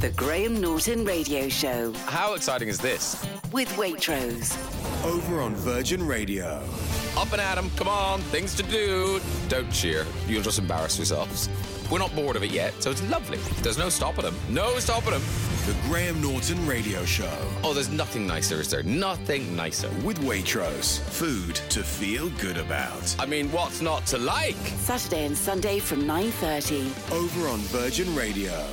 The Graham Norton Radio Show How exciting is this? with Waitrose. Over on Virgin Radio. Up and at 'em, come on, things to do. Don't cheer, you'll just embarrass yourselves. We're not bored of it yet, so it's lovely. There's no stopping them. No stopping them. The Graham Norton Radio Show. Oh, there's nothing nicer, is there? Nothing nicer. With Waitrose. Food to feel good about. I mean, what's not to like? Saturday and Sunday from 9.30. Over on Virgin Radio.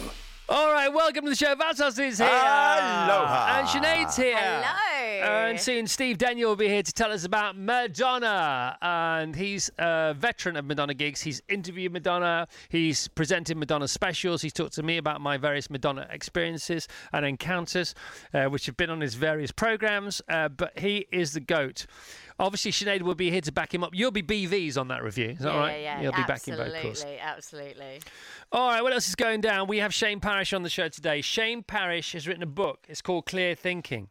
All right, welcome to the show. Vassos is here. Aloha. And Sinead's here. Hello. And soon Steve Denyer will be here to tell us about Madonna. And he's a veteran of Madonna gigs. He's interviewed Madonna. He's presented Madonna specials. He's talked to me about my various Madonna experiences and encounters, uh, which have been on his various programs. Uh, but he is the GOAT. Obviously, Sinead will be here to back him up. You'll be BVs on that review. Is that yeah, right? yeah, yeah. You'll be absolutely, backing vocals. absolutely. All right, what else is going down? We have Shane Parrish on the show today. Shane Parrish has written a book. It's called Clear Thinking.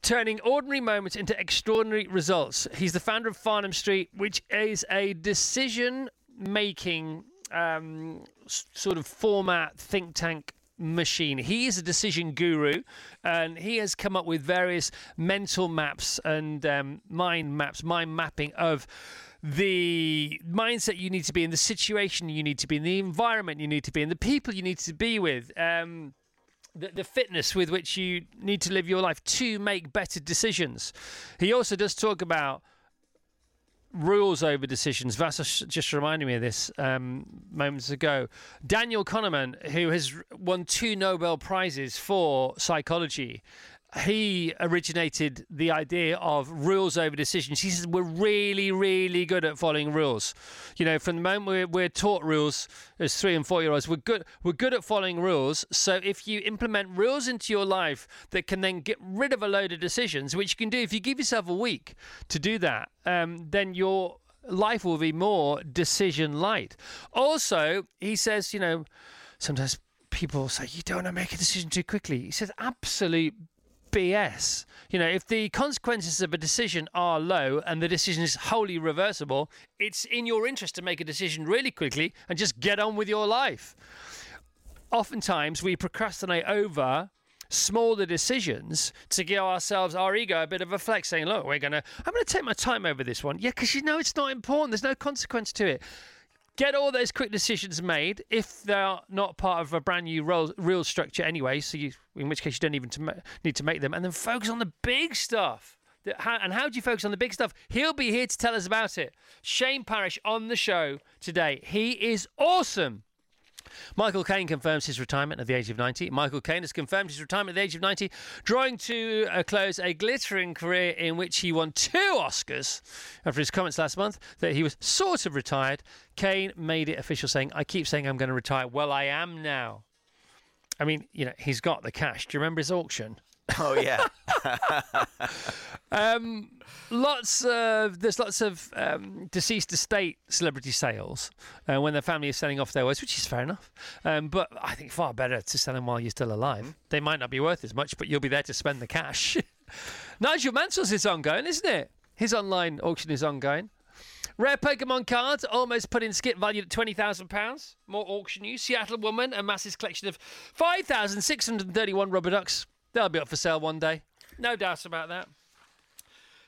Turning ordinary moments into extraordinary results. He's the founder of Farnam Street, which is a decision making um, sort of format think tank machine. He is a decision guru and he has come up with various mental maps and um, mind maps, mind mapping of the mindset you need to be in, the situation you need to be in, the environment you need to be in, the people you need to be with. Um, the, the fitness with which you need to live your life to make better decisions. He also does talk about rules over decisions. Vassos just reminded me of this um, moments ago. Daniel Kahneman, who has won two Nobel Prizes for psychology, he originated the idea of rules over decisions. He says we're really, really good at following rules. You know, from the moment we're, we're taught rules as three and four year olds, we're good. We're good at following rules. So if you implement rules into your life that can then get rid of a load of decisions, which you can do if you give yourself a week to do that, um, then your life will be more decision light. Also, he says, you know, sometimes people say you don't want to make a decision too quickly. He says absolute BS. You know, if the consequences of a decision are low and the decision is wholly reversible, it's in your interest to make a decision really quickly and just get on with your life. Oftentimes, we procrastinate over smaller decisions to give ourselves our ego a bit of a flex saying look we're gonna i'm gonna take my time over this one yeah because you know it's not important there's no consequence to it get all those quick decisions made if they're not part of a brand new role, real structure anyway. So you, in which case you don't even to ma- need to make them, and then focus on the big stuff. How- And how do you focus on the big stuff? He'll be here to tell us about it. Shane Parrish on the show today. He is awesome. Michael Caine confirms his retirement at the age of 90. Michael Caine has confirmed his retirement at the age of 90, drawing to a close a glittering career in which he won two Oscars. After his comments last month that he was sort of retired, Caine made it official, saying, I keep saying I'm going to retire. Well, I am now. I mean, you know, he's got the cash. Do you remember his auction? Oh yeah. Um, lots of there's lots of um, deceased estate celebrity sales uh, when their family is selling off their wares, which is fair enough. Um, but I think far better to sell them while you're still alive. They might not be worth as much, but you'll be there to spend the cash. Nigel Mansell's is ongoing, isn't it? His online auction is ongoing. Rare Pokemon cards almost put in skip valued at twenty thousand pounds. More auction news. Seattle woman amasses collection of five thousand six hundred thirty-one rubber ducks. They'll be up for sale one day. No doubts about that.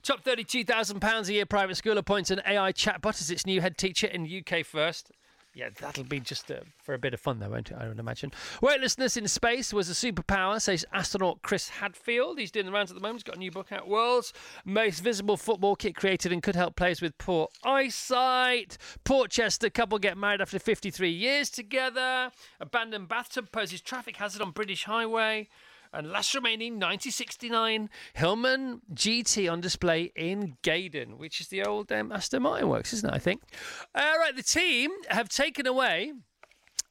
Top £32,000 a year private school appoints an AI chatbot as its new head teacher in UK first. Yeah, that'll be just uh, for a bit of fun, though, won't it? I would imagine. Weightlessness in space was a superpower, says astronaut Chris Hadfield. He's doing the rounds at the moment. He's got a new book out. World's most visible football kit created and could help players with poor eyesight. Portchester couple get married after 53 years together. Abandoned bathtub poses traffic hazard on British highway. And last remaining 1969 Hillman GT on display in Gaydon, which is the old um, Aston Martin works, isn't it? I think. All right, the team have taken away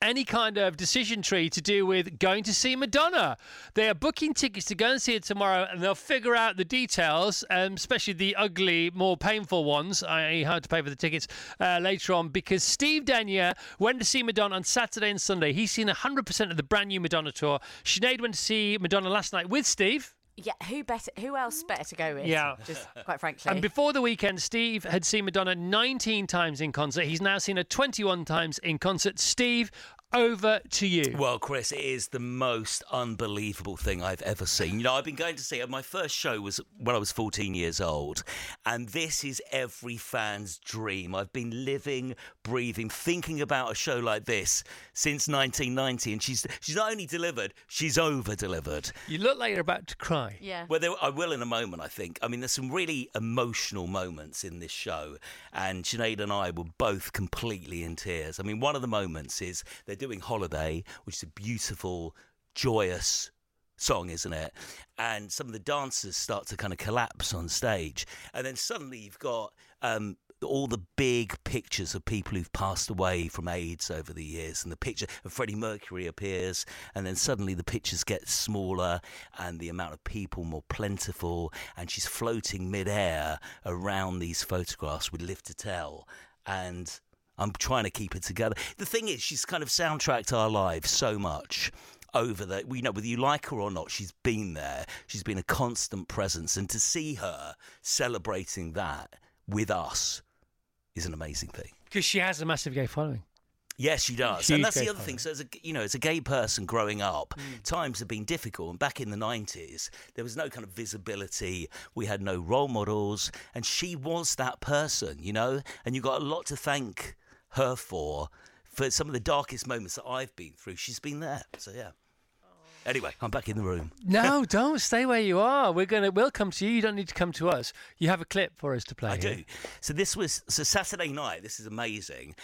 any kind of decision tree to do with going to see Madonna. They are booking tickets to go and see it tomorrow, and they'll figure out the details, um, especially the ugly, more painful ones, i.e., how to pay for the tickets uh, later on, because Steve Denyer went to see Madonna on Saturday and Sunday. He's seen 100% of the brand new Madonna tour. Sinead went to see Madonna last night with Steve. Yeah, who better? Who else mm. better to go with? Yeah. just quite frankly. And before the weekend, Steve had seen Madonna 19 times in concert. He's now seen her 21 times in concert. Steve, over to you. Well, Chris, it is the most unbelievable thing I've ever seen. You know, I've been going to see it. My first show was when I was 14 years old, and this is every fan's dream. I've been living, breathing, thinking about a show like this since 1990, and she's she's not only delivered, she's over delivered. You look like you're about to cry. yeah. Well, there, I will in a moment, I think. I mean, there's some really emotional moments in this show, and Sinead and I were both completely in tears. I mean, one of the moments is they're doing Holiday, which is a beautiful, joyous song, isn't it? And some of the dancers start to kind of collapse on stage, and then suddenly you've got. Um, all the big pictures of people who've passed away from AIDS over the years, and the picture of Freddie Mercury appears, and then suddenly the pictures get smaller, and the amount of people more plentiful, and she's floating midair around these photographs with Live to Tell, and I'm trying to keep it together. The thing is, she's kind of soundtracked our lives so much over the we know whether you like her or not she's been there she's been a constant presence and to see her celebrating that with us is an amazing thing Because she has a massive gay following. Yes, she does, Huge and that's the other thing. So, as a you know, as a gay person growing up, hmm. times have been difficult. And back in the nineties, there was no kind of visibility. We had no role models, and she was that person, you know. And you got a lot to thank her for, for some of the darkest moments that I've been through. She's been there. So yeah. Anyway, I'm back in the room. No, don't stay where you are. We're gonna. We'll come to you. You don't need to come to us. You have a clip for us to play. I here. do. So this was so Saturday night. This is amazing.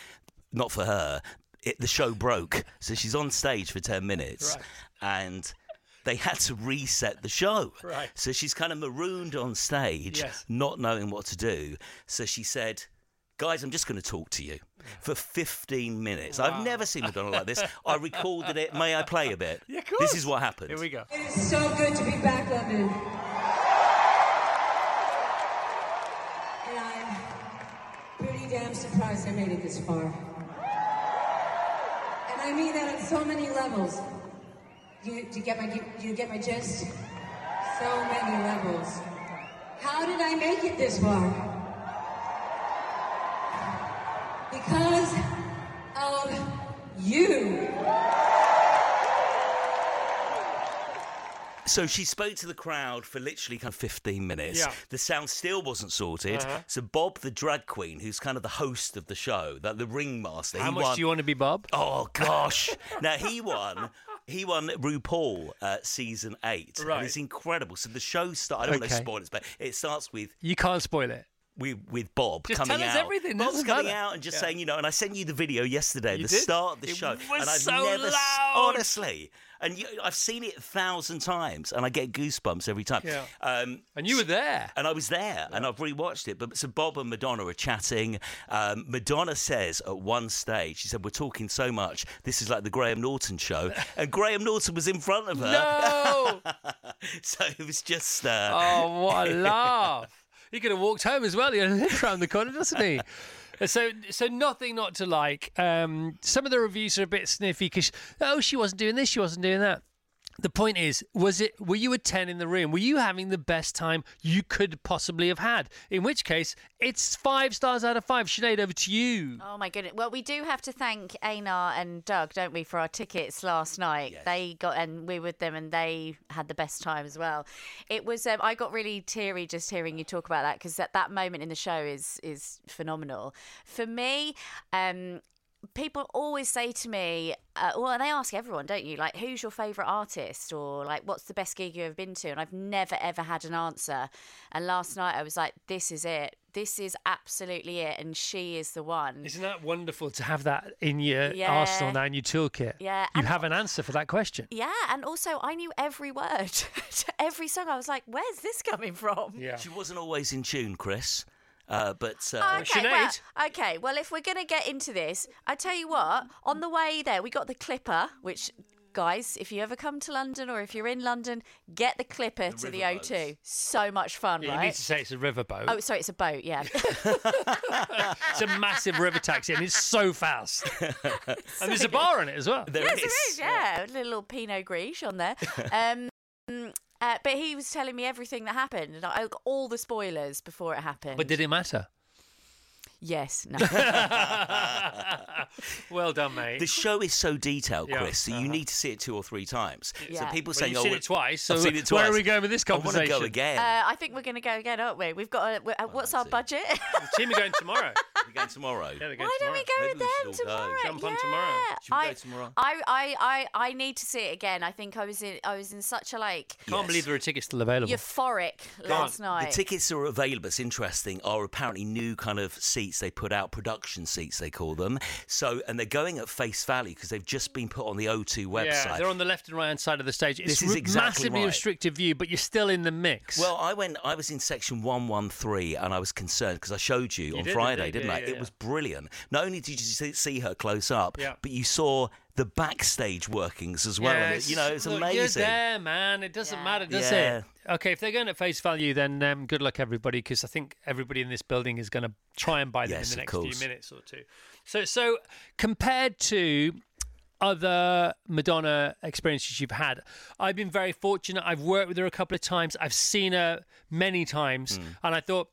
Not for her. It, the show broke, so she's on stage for ten minutes, Right. and they had to reset the show. Right. So she's kind of marooned on stage, Yes. not knowing what to do. So she said. Guys, I'm just going to talk to you for 15 minutes. I've never seen Madonna like this. I recorded it. May I play a bit? Yeah, of course. This is what happened. Here we go. It is so good to be back, London. And I'm pretty damn surprised I made it this far. And I mean that on so many levels. You, do you get my do you get my gist? So many levels. How did I make it this far? Because of you. So she spoke to the crowd for literally kind of 15 minutes. Yeah. The sound still wasn't sorted. Uh-huh. So Bob, the drag queen, who's kind of the host of the show, that the ringmaster, How he much won. do you want to be, Bob? Oh gosh! now he won. He won RuPaul uh, season eight. Right. And it's incredible. So the show starts. I don't want Okay. to spoil it, but it starts with You can't spoil it. With, with Bob Just coming tell us out. everything, Bob's doesn't coming matter. out and just Yeah. saying, you know, and I sent you the video yesterday, You the did? start of the It show, was and I've so never, s- loud. honestly, and you, I've seen it a thousand times, and I get goosebumps every time. Yeah. Um, And you were there. and I was there, and I've rewatched it. But so Bob and Madonna are chatting. Um, Madonna says at one stage, she said, "We're talking so much. This is like the Graham Norton show," and Graham Norton was in front of her. No. so it was just. Uh, oh, what a laugh! He could have walked home as well. He lives around the corner, doesn't he? So, so nothing not to like. Um, some of the reviews are a bit sniffy because oh, she wasn't doing this, she wasn't doing that. The point is, was it? Were you a ten in the room? Were you having the best time you could possibly have had? In which case, it's five stars out of five. Sinead, over to you. Oh my goodness! Well, we do have to thank Einar and Doug, don't we, for our tickets last night? They got and we were with them, and they had the best time as well. It was. Um, I got really teary just hearing you talk about that because that, that moment in the show is is phenomenal. For me, um, people always say to me, uh, well, they ask everyone, don't you? Like, who's your favourite artist? Or, like, what's the best gig you've ever been to? And I've never, ever had an answer. And last night I was like, this is it. This is absolutely it. And she is the one. Isn't that wonderful to have that in your Yeah. arsenal now in your toolkit? Yeah, You and- have an answer for that question. Yeah, and also I knew every word to every song. I was like, "Where's this coming from?" Yeah. She wasn't always in tune, Chris. Uh, but uh, Oh, Okay, well, okay. Well, if we're going to get into this, I tell you what. On the way there, we got the Clipper, which, guys, if you ever come to London or if you're in London, get the Clipper to the river O2. So much fun, You need to say it's a riverboat. Oh, sorry, it's a boat. Yeah. It's a massive river taxi and it's so fast. and there's a bar in it as well. there yes, is. it is. Yeah, a little Pinot Grigio on there. Um, uh, but he was telling me everything that happened, and I got all the spoilers before it happened. But did it matter? Yes, no. well done, mate. The show is so detailed, Yeah, Chris, that you need to see it two or three times. So Yeah. people Well, saying, you've "Oh, seen we- it twice, so I've seen it where are twice. we going with this I want to conversation? go again. Uh, I think we're going to go again, aren't we? We've got. A, we- uh, what's our budget? the team are going tomorrow. We're going tomorrow. Yeah, they're going Why don't we go Maybe with we them should all go. tomorrow? Jump on yeah. tomorrow. Should we go I, tomorrow? I, I, I, I need to see it again. I think I was in. I was in such a like Can't Yes. believe there are tickets still available. euphoric last night. The tickets are available. It's interesting. Are apparently new kind of seats they put out, production seats they call them. So, and they're going at face value because they've just been put on the O2 website. Yeah, they're on the left and right hand side of the stage. It's This is exactly massively right. restricted view, but you're still in the mix. Well, I went. I was in section one one three, and I was concerned because I showed you, on did Friday, indeed. didn't Yeah, I? yeah, it was brilliant. Not only did you see, see her close up, but you saw the backstage workings as well. and it- you know, it's Look, amazing. You're there, man. It doesn't Yeah. matter, does Yeah. it? Okay, if they're going at face value, then um, good luck, everybody, because I think everybody in this building is going to try and buy them Yes, in the of next few minutes or two. So, so compared to other Madonna experiences you've had, I've been very fortunate. I've worked with her a couple of times. I've seen her many times, Mm. and I thought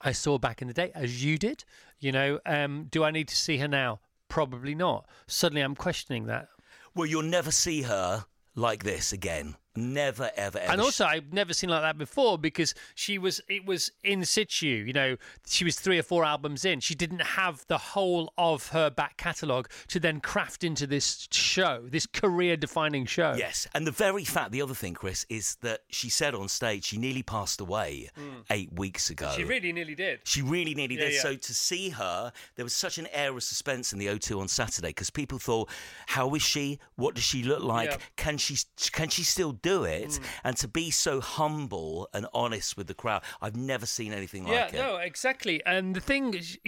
I saw back in the day, as you did. You know, um, do I need to see her now? Probably not. Suddenly, I'm questioning that. Well, you'll never see her like this again. Never, ever, ever. And also, I've never seen like that before because she was, it was in situ. You know, she was three or four albums in. She didn't have the whole of her back catalogue to then craft into this show, this career-defining show. Yes, and the very fact, the other thing, Chris, is that she said on stage she nearly passed away hmm. eight weeks ago. She really nearly did. She really nearly Yeah, did. yeah. So to see her, there was such an air of suspense in the O2 on Saturday because people thought, "How is she? What does she look like? Yeah. Can she? Can she still do it?" Mm. And to be so humble and honest with the crowd, I've never seen anything yeah, like it. Yeah, no, exactly. And the thing, is,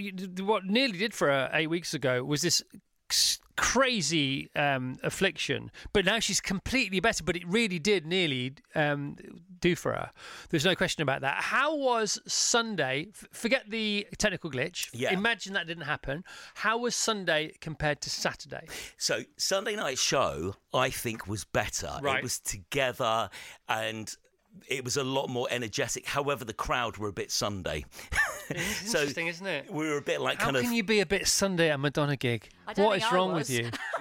what nearly did for her eight weeks ago was this crazy um, affliction, but now she's completely better. But it really did nearly um, do for her. There's no question about that. How was Sunday? F- forget the technical glitch. Yeah. Imagine that didn't happen. How was Sunday compared to Saturday? So Sunday night show, I think, was better. Right. It was together and. It was a lot more energetic. However, the crowd were a bit Sunday. It's so interesting, isn't it? we were a bit like How kind can you be a bit Sunday at a Madonna gig? I don't What think is I wrong was. with you?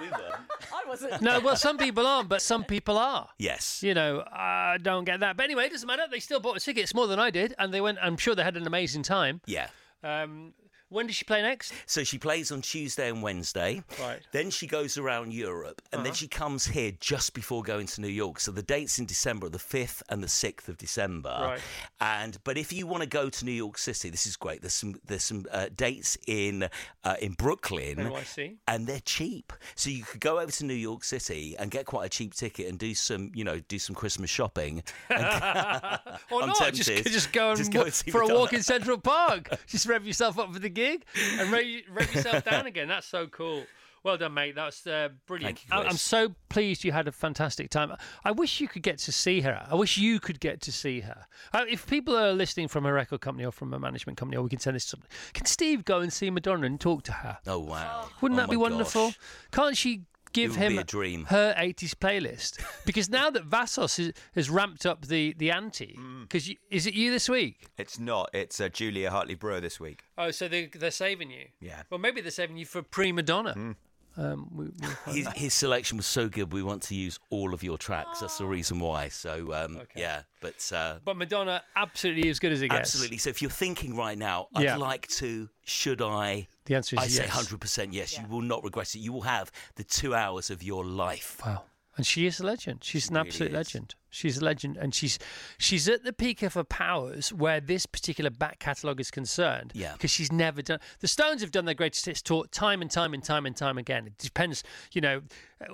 I wasn't. No, well, some people aren't, but some people are. Yes. You know, I don't get that. But anyway, it doesn't matter. They still bought tickets more than I did, and they went. I'm sure they had an amazing time. Yeah. Um, when does she play next? So she plays on Tuesday and Wednesday. Right. Uh-huh. Then she goes around Europe, and then she comes here just before going to New York. So the dates in December are the fifth and the sixth of December. Right. And but if you want to go to New York City, this is great. There's some there's some uh, dates in uh, in Brooklyn. NYC. And they're cheap, so you could go over to New York City and get quite a cheap ticket and do some, you know, do some Christmas shopping. Or I'm not? Just, tempted. just go and Just go and see for a Madonna. walk in Central Park. just rev yourself up for the gig and rev yourself down again. That's so cool. Well done, mate. That's uh, brilliant. You, I'm so pleased you had a fantastic time. I wish you could get to see her. I wish you could get to see her. Uh, if people are listening from a record company or from a management company, or we can send this to somebody, can Steve go and see Madonna and talk to her? Oh wow! Wouldn't Oh, that be wonderful? gosh. Can't she give him her 80s playlist? Because now that Vassos has, has ramped up the, the ante, Mm. because is it you this week? It's not. It's uh, Julia Hartley Brewer this week. Oh, so they, they're saving you? Yeah. Well, maybe they're saving you for pre Madonna. Mm. Um, we, we'll His, his selection was so good. We want to use all of your tracks. That's the reason why. So um, yeah, but uh, But Madonna, absolutely as good as it gets. absolutely. So if you're thinking right now, I'd Yeah. like to. Should I? The answer is yes I say hundred percent yes. You will not regret it. You will have the two hours of your life. Wow. And she is a legend. She's an really absolute is. legend. She's a legend, and she's she's at the peak of her powers where this particular back catalogue is concerned. Yeah. because she's never done. The Stones have done their greatest hits tour time and time and time and time again. It depends, you know,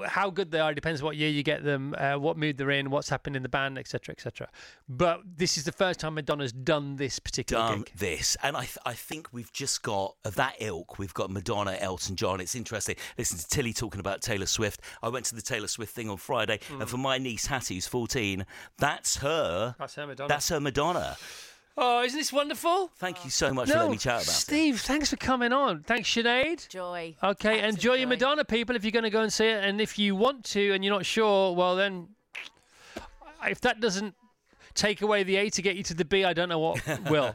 how good they are. Depends what year you get them, uh, what mood they're in, what's happened in the band, etc., etc. But this is the first time Madonna's done this particular done gig. this, and I, th- I think we've just got of that ilk. We've got Madonna, Elton John. It's interesting. Listen to Tilly talking about Taylor Swift. I went to the Taylor Swift thing on Friday, and for my niece Hattie, who's fourteen, that's her. That's her Madonna. That's her Madonna. Oh, isn't this wonderful? Thank you so much for letting me chat about it. Steve, thanks for coming on. Thanks, Sinead. Joy. Okay, Thanks, enjoy your enjoy. Madonna, people, if you're going to go and see it. And if you want to and you're not sure, well, then if that doesn't take away the A to get you to the B, I don't know what will.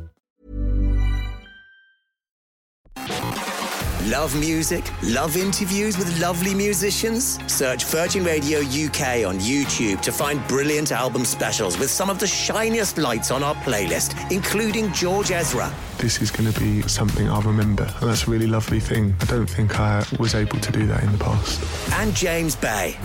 Love music? Love interviews with lovely musicians? Search Virgin Radio UK on YouTube to find brilliant album specials with some of the shiniest lights on our playlist, including George Ezra. This is going to be something I'll remember, and that's a really lovely thing. I don't think I was able to do that in the past. And James Bay.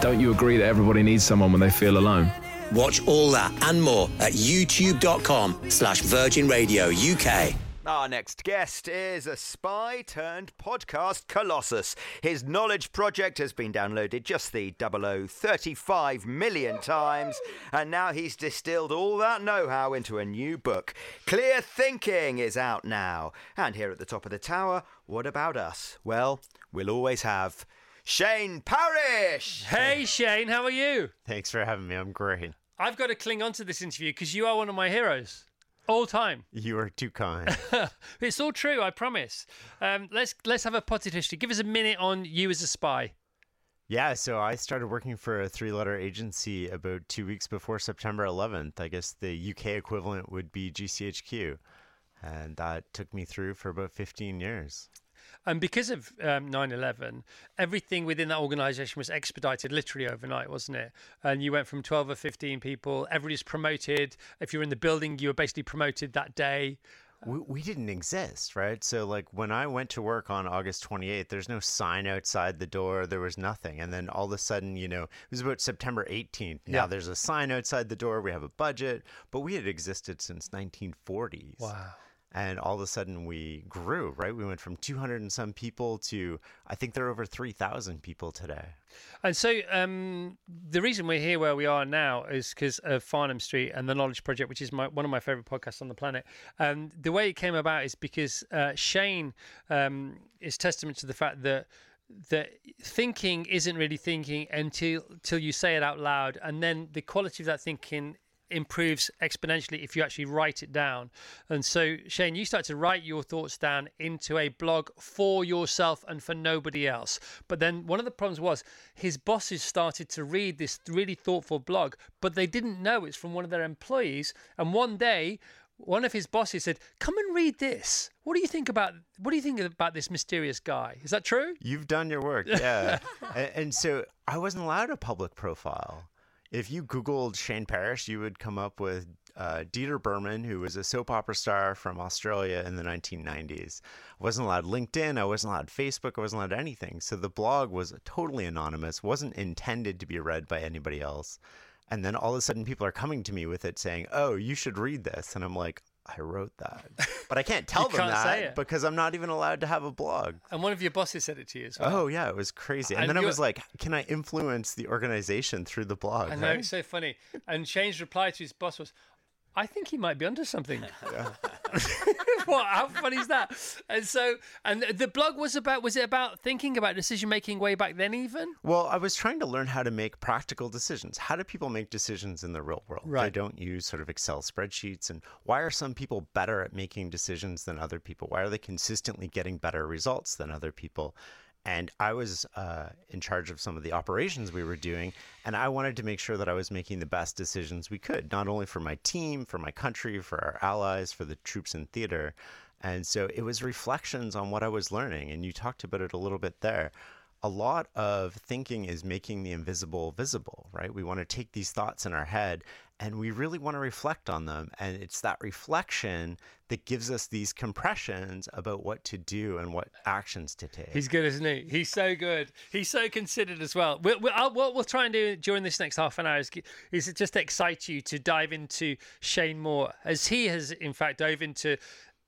Don't you agree that everybody needs someone when they feel alone? Watch all that and more at youtube.com slash Virgin Radio UK. Our next guest is a spy turned podcast colossus. His knowledge project has been downloaded just the 0035 million times, and now he's distilled all that know how into a new book. Clear Thinking is out now. And here at the top of the tower, what about us? Well, we'll always have Shane Parrish. hey, Shane, how are you? Thanks for having me. I'm great. I've got to cling on to this interview because you are one of my heroes. All time. You are too kind. it's all true, I promise. Um, let's let's have a potted history. Give us a minute on you as a spy. yeah, so I started working for a three letter agency about two weeks before September 11th. I guess the UK equivalent would be GCHQ. And that took me through for about 15 years. And because of um, 9/11, everything within that organisation was expedited literally overnight, wasn't it? And you went from 12 or 15 people. Everybody's promoted. If you're in the building, you were basically promoted that day. We, we didn't exist, right? So, like, when I went to work on August 28th, there's no sign outside the door. There was nothing. And then all of a sudden, you know, it was about September 18th. Now Yeah. there's a sign outside the door. We have a budget, but we had existed since 1940s. Wow. And all of a sudden, we grew, right? We went from 200 and some people to, I think there are over 3,000 people today. And so um, the reason we're here where we are now is because of Farnam Street and the Knowledge Project, which is my, one of my favourite podcasts on the planet. and the way it came about is because uh, Shane um, is testament to the fact that that thinking isn't really thinking until till you say it out loud, and then the quality of that thinking improves exponentially if you actually write it down. And so, Shane, you start to write your thoughts down into a blog for yourself and for nobody else. But then one of the problems was his bosses started to read this really thoughtful blog, but they didn't know it's from one of their employees. And one day, one of his bosses said, "Come and read this. What do you think about what do you think about this mysterious guy? Is that true?" You've done your work, yeah. and, and so I wasn't allowed a public profile. If you Googled Shane Parrish, you would come up with uh, Dieter Berman, who was a soap opera star from Australia in the 1990s. I wasn't allowed LinkedIn, I wasn't allowed Facebook, I wasn't allowed anything. So the blog was totally anonymous, wasn't intended to be read by anybody else. And then all of a sudden, people are coming to me with it saying, Oh, you should read this. And I'm like, I wrote that. But I can't tell them can't that because I'm not even allowed to have a blog. And one of your bosses said it to you as well. Oh yeah, it was crazy. And, And then I was like, "Can I influence the organization through the blog?" I know right? it's so funny. And Shane's reply to his boss was, "I think he might be onto something." what? How funny is that? And so, and the blog was about was it about thinking about decision making way back then even? Well, I was trying to learn how to make practical decisions. How do people make decisions in the real world? They don't use sort of Excel spreadsheets. And why are some people better at making decisions than other people? Why are they consistently getting better results than other people? And I was uh, in charge of some of the operations we were doing, and I wanted to make sure that I was making the best decisions we could, not only for my team, for my country, for our allies, for the troops in theater. And so it was reflections on what I was learning, and you talked about it a little bit there. a lot of thinking is making the invisible visible, right? We want to take these thoughts in our head and we really want to reflect on them. And it's that reflection that gives us these compressions about what to do and what actions to take. He's good, isn't he? He's so good. He's so considered as well. We'll, we'll, what we'll try and do during this next half an hour is, is just excite you to dive into Shane more, as he has, in fact, dove into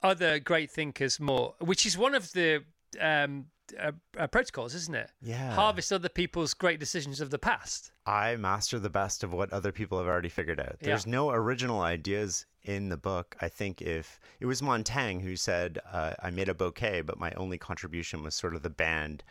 other great thinkers more, which is one of the um, uh, uh, protocols, isn't it? Yeah. Harvest other people's great decisions of the past. I master the best of what other people have already figured out. Yeah. There's no original ideas in the book. I think if it was Montaigne who said, uh, I made a bouquet, but my only contribution was sort of the band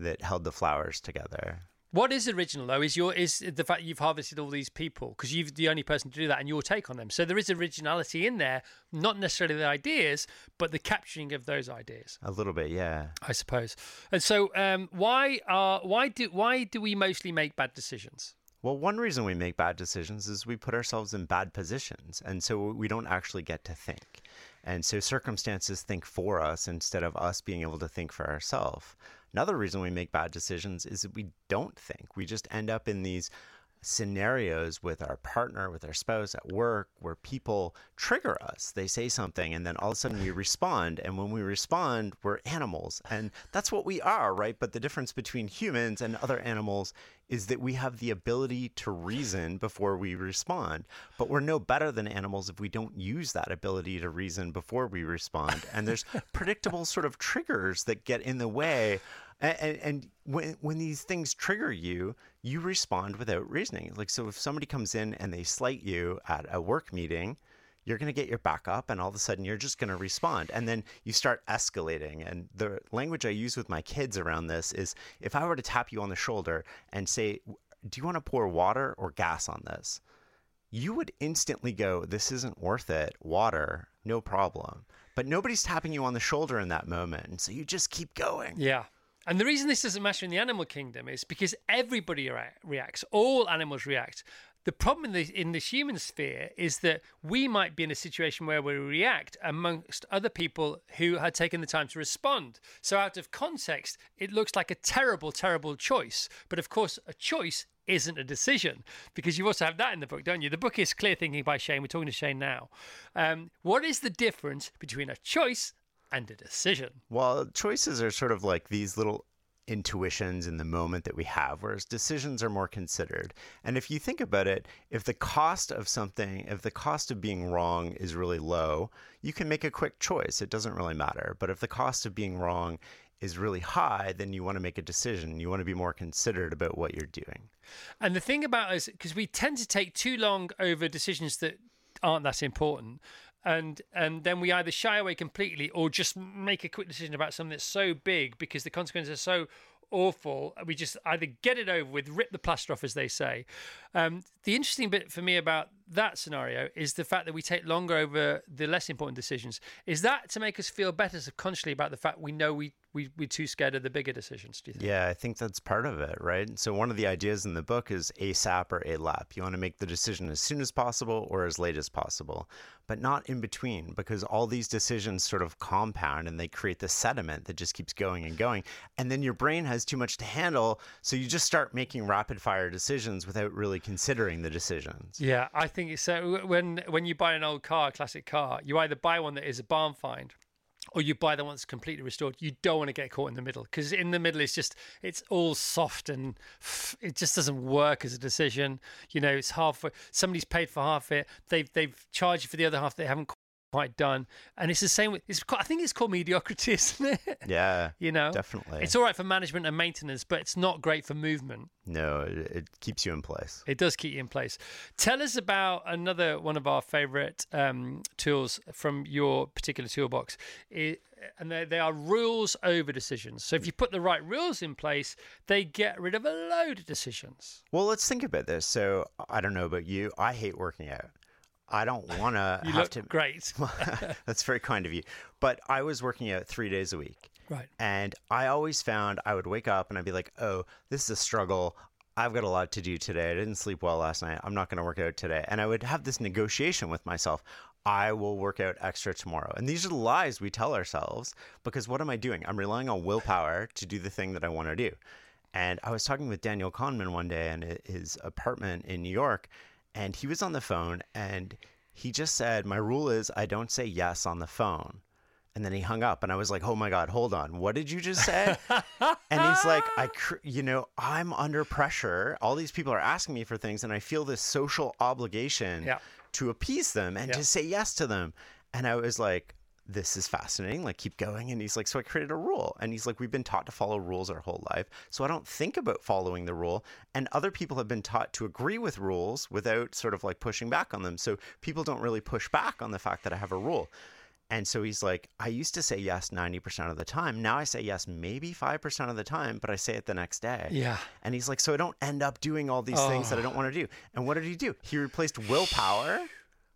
that held the flowers together. What is original though is your is the fact you've harvested all these people because you're the only person to do that and your take on them. So there is originality in there, not necessarily the ideas, but the capturing of those ideas. A little bit, yeah. I suppose. And so, um, why are why do why do we mostly make bad decisions? Well, one reason we make bad decisions is we put ourselves in bad positions. And so we don't actually get to think. And so circumstances think for us instead of us being able to think for ourselves. Another reason we make bad decisions is that we don't think. We just end up in these scenarios with our partner, with our spouse at work, where people trigger us. They say something, and then all of a sudden we respond. And when we respond, we're animals. And that's what we are, right? But the difference between humans and other animals is that we have the ability to reason before we respond. But we're no better than animals if we don't use that ability to reason before we respond. And there's predictable sort of triggers that get in the way. And, and, when, when these things trigger you, you respond without reasoning. Like, so if somebody comes in and they slight you at a work meeting, you're going to get your back up and all of a sudden you're just going to respond. And then you start escalating. And the language i use with my kids around this is if i were to tap you on the shoulder and say do you want to pour water or gas on this? You would instantly go this isn't worth it. Water no problem. But nobody's tapping you on the shoulder in that moment. And so you just keep going. Yeah. And the reason this doesn't matter in the animal kingdom is because everybody rea- reacts. All animals react. The problem in the in the human sphere is that we might be in a situation where we react amongst other people who had taken the time to respond. So out of context, it looks like a terrible, terrible choice. But of course, a choice isn't a decision because you also have that in the book, don't you? The book is Clear Thinking by Shane. We're talking to Shane now. Um, what is the difference between a choice and a decision? Well, choices are sort of like these little intuitions in the moment that we have, whereas decisions are more considered. And if you think about it, if the cost of something, if the cost of being wrong is really low, you can make a quick choice. It doesn't really matter. But if the cost of being wrong is really high, then you want to make a decision. You want to be more considered about what you're doing. And the thing about us, because we tend to take too long over decisions that aren't that important, and and then we either shy away completely or just make a quick decision about something that's so big because the consequences are so awful. We just either get it over with, rip the plaster off, as they say. Um, the interesting bit for me about that scenario is the fact that we take longer over the less important decisions. Is that to make us feel better subconsciously about the fact we know we, we, we're too scared of the bigger decisions? Do you think? Yeah, I think that's part of it, right? So one of the ideas in the book is ASAP or ALAP. You want to make the decision as soon as possible or as late as possible, but not in between because all these decisions sort of compound and they create this sediment that just keeps going and going. And then your brain has too much to handle, so you just start making rapid fire decisions without really considering the decisions. Yeah, I think so. When when you buy an old car, a classic car, you either buy one that is a barn find, or you buy the one that's completely restored. You don't want to get caught in the middle because in the middle it's just it's all soft and it just doesn't work as a decision. You know, it's half. Somebody's paid for half it. They've they've charged you for the other half they haven't quite done, and it's the same. with It's I think it's called mediocrity, isn't it? Yeah, You know, definitely. It's all right for management and maintenance, but it's not great for movement. No, it, it keeps you in place. It does keep you in place. Tell us about another one of our favorite um, tools from your particular toolbox. It, and they, they are rules over decisions. So if you put the right rules in place, they get rid of a load of decisions. Well, let's think about this. So I don't know about you. I hate working out. I don't want to You have look to. great. That's very kind of you. But I was working out three days a week. Right. And I always found I would wake up and I'd be like, oh, this is a struggle. I've got a lot to do today. I didn't sleep well last night. I'm not going to work out today. And I would have this negotiation with myself. I will work out extra tomorrow. And these are the lies we tell ourselves because what am I doing? I'm relying on willpower to do the thing that I want to do. And I was talking with Daniel Kahneman one day in his apartment in New York, and he was on the phone and he just said, My rule is I don't say yes on the phone. And then he hung up, and I was like, "Oh my god, hold on, what did you just say?" and he's like, "I, cr- you know, I'm under pressure. All these people are asking me for things, and I feel this social obligation Yeah. to appease them and Yeah. to say yes to them." And I was like, "This is fascinating. Like, keep going." And he's like, "So I created a rule." And he's like, "We've been taught to follow rules our whole life, so I don't think about following the rule." And other people have been taught to agree with rules without sort of like pushing back on them. So people don't really push back on the fact that I have a rule. And so he's like, I used to say yes 90% of the time. Now I say yes maybe 5% of the time, but I say it the next day. Yeah. And he's like, so I don't end up doing all these things that I Oh. don't want to do. And what did he do? He replaced willpower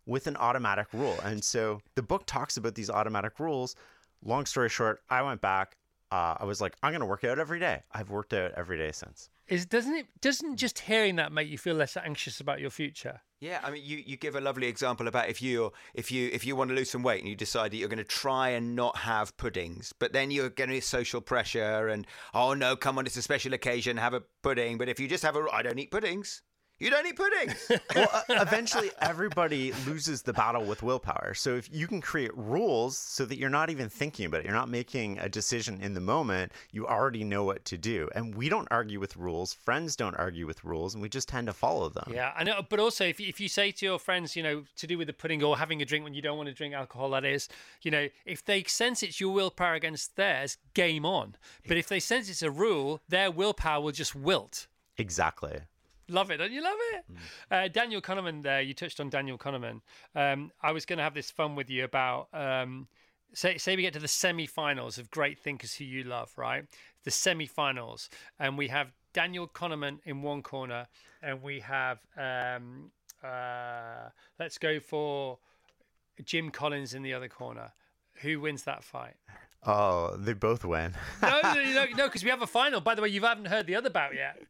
with an automatic rule. And so the book talks about these automatic rules. Long story short, I went back. Uh, I was like, I'm going to work out every day. I've worked out every day since. Is doesn't it doesn't just hearing that make you feel less anxious about your future? Yeah, I mean, you, you give a lovely example about if you if you if you want to lose some weight and you decide that you're going to try and not have puddings, but then you're getting social pressure and oh no, come on, it's a special occasion, have a pudding. But if you just have a, I don't eat puddings. You don't eat puddings. well, uh, eventually everybody loses the battle with willpower. So if you can create rules so that you're not even thinking about it, you're not making a decision in the moment, you already know what to do. And we don't argue with rules. Friends don't argue with rules, and we just tend to follow them. Yeah, I know. But also, if if you say to your friends, you know, to do with the pudding or having a drink when you don't want to drink alcohol, that is, you know, if they sense it's your willpower against theirs, game on. But if they sense it's a rule, their willpower will just wilt. Exactly. Love it, don't you love it? Uh, Daniel Kahneman, there, you touched on Daniel Kahneman. Um, I was going to have this fun with you about, um, say, say we get to the semi finals of great thinkers who you love, right? The semi finals. And we have Daniel Kahneman in one corner, and we have, um, uh, let's go for Jim Collins in the other corner. Who wins that fight? Oh, they both win. No, no, no, no, because we have a final. By the way, you haven't heard the other bout yet.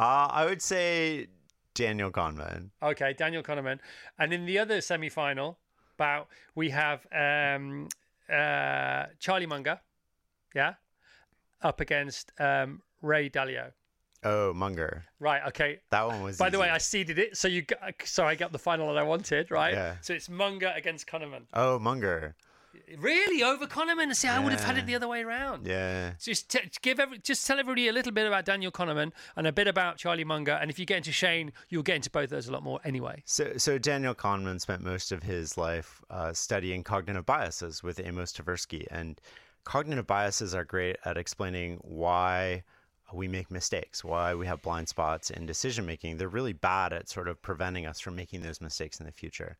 Uh, I would say Daniel Kahneman. Okay, Daniel Kahneman. And in the other semi final bout, we have um, uh, Charlie Munger, yeah, up against um, Ray Dalio. Oh, Munger. Right, okay. That one was. By the way. I seeded it, so you got, so I got the final that I wanted, right? Yeah. So it's Munger against Kahneman. Oh, Munger. Really, over Kahneman? See, I would have had it the other way around. Yeah. Just t- give every, just tell everybody a little bit about Daniel Kahneman and a bit about Charlie Munger. And if you get into Shane, you'll get into both of those a lot more anyway. So, so Daniel Kahneman spent most of his life uh, studying cognitive biases with Amos Tversky, and cognitive biases are great at explaining why we make mistakes, why we have blind spots in decision making. They're really bad at sort of preventing us from making those mistakes in the future.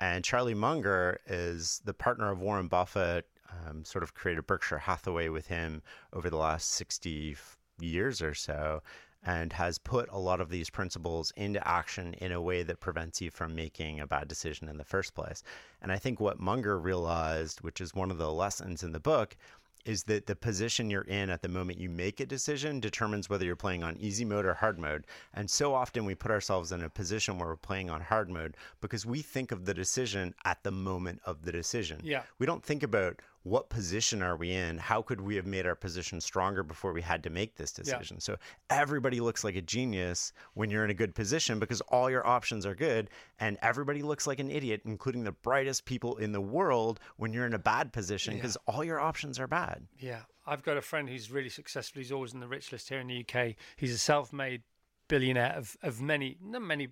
And Charlie Munger is the partner of Warren Buffett, um, sort of created Berkshire Hathaway with him over the last 60 years or so, and has put a lot of these principles into action in a way that prevents you from making a bad decision in the first place. And I think what Munger realized, which is one of the lessons in the book, is that the position you're in at the moment you make a decision determines whether you're playing on easy mode or hard mode. And so often we put ourselves in a position where we're playing on hard mode because we think of the decision at the moment of the decision. Yeah. We don't think about what position are we in? How could we have made our position stronger before we had to make this Yeah. decision? So everybody looks like a genius when you're in a good position because all your options are good, and everybody looks like an idiot, including the brightest people in the world, when you're in a bad position Yeah. because all your options are bad. Yeah, I've got a friend who's really successful. He's always in the rich list here in the UK. He's a self-made billionaire of, of many, not many,